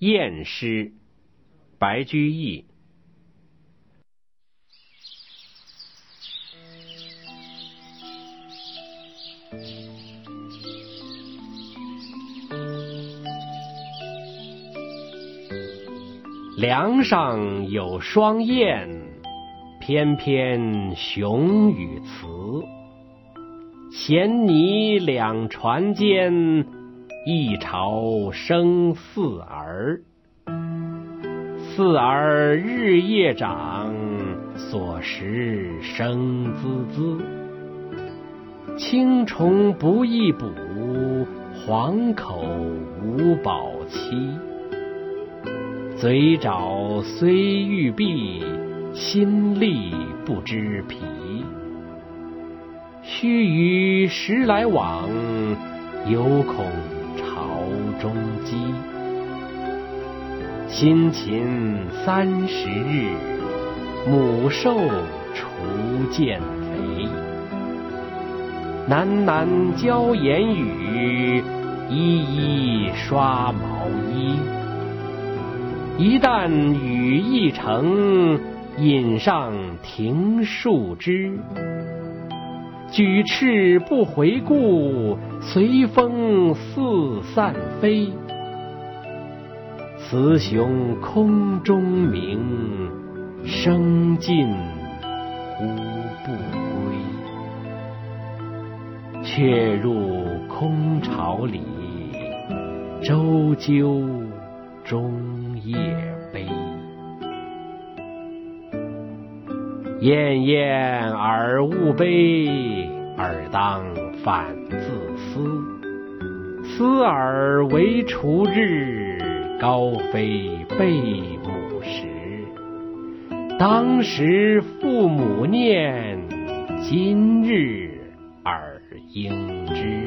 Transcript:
燕诗，白居易。梁上有双燕，翩翩雄与雌。衔泥两船间，一朝生四儿。四儿日夜长，所食生滋滋。青虫不易捕，黄口无饱期。嘴爪虽欲闭，心力不知疲。须臾十来往，犹恐中鸡。辛勤三十日，母兽雏见肥。喃喃教言语，一一刷毛衣。一旦羽翼成，引上庭树枝。举翅不回顾，随风四散飞。雌雄空中鸣，声尽胡不归。却入空巢里，啁啾终夜悲。燕燕而勿悲，尔当反自思。思尔为雏日，高飞背母时。当时父母念，今日尔应知。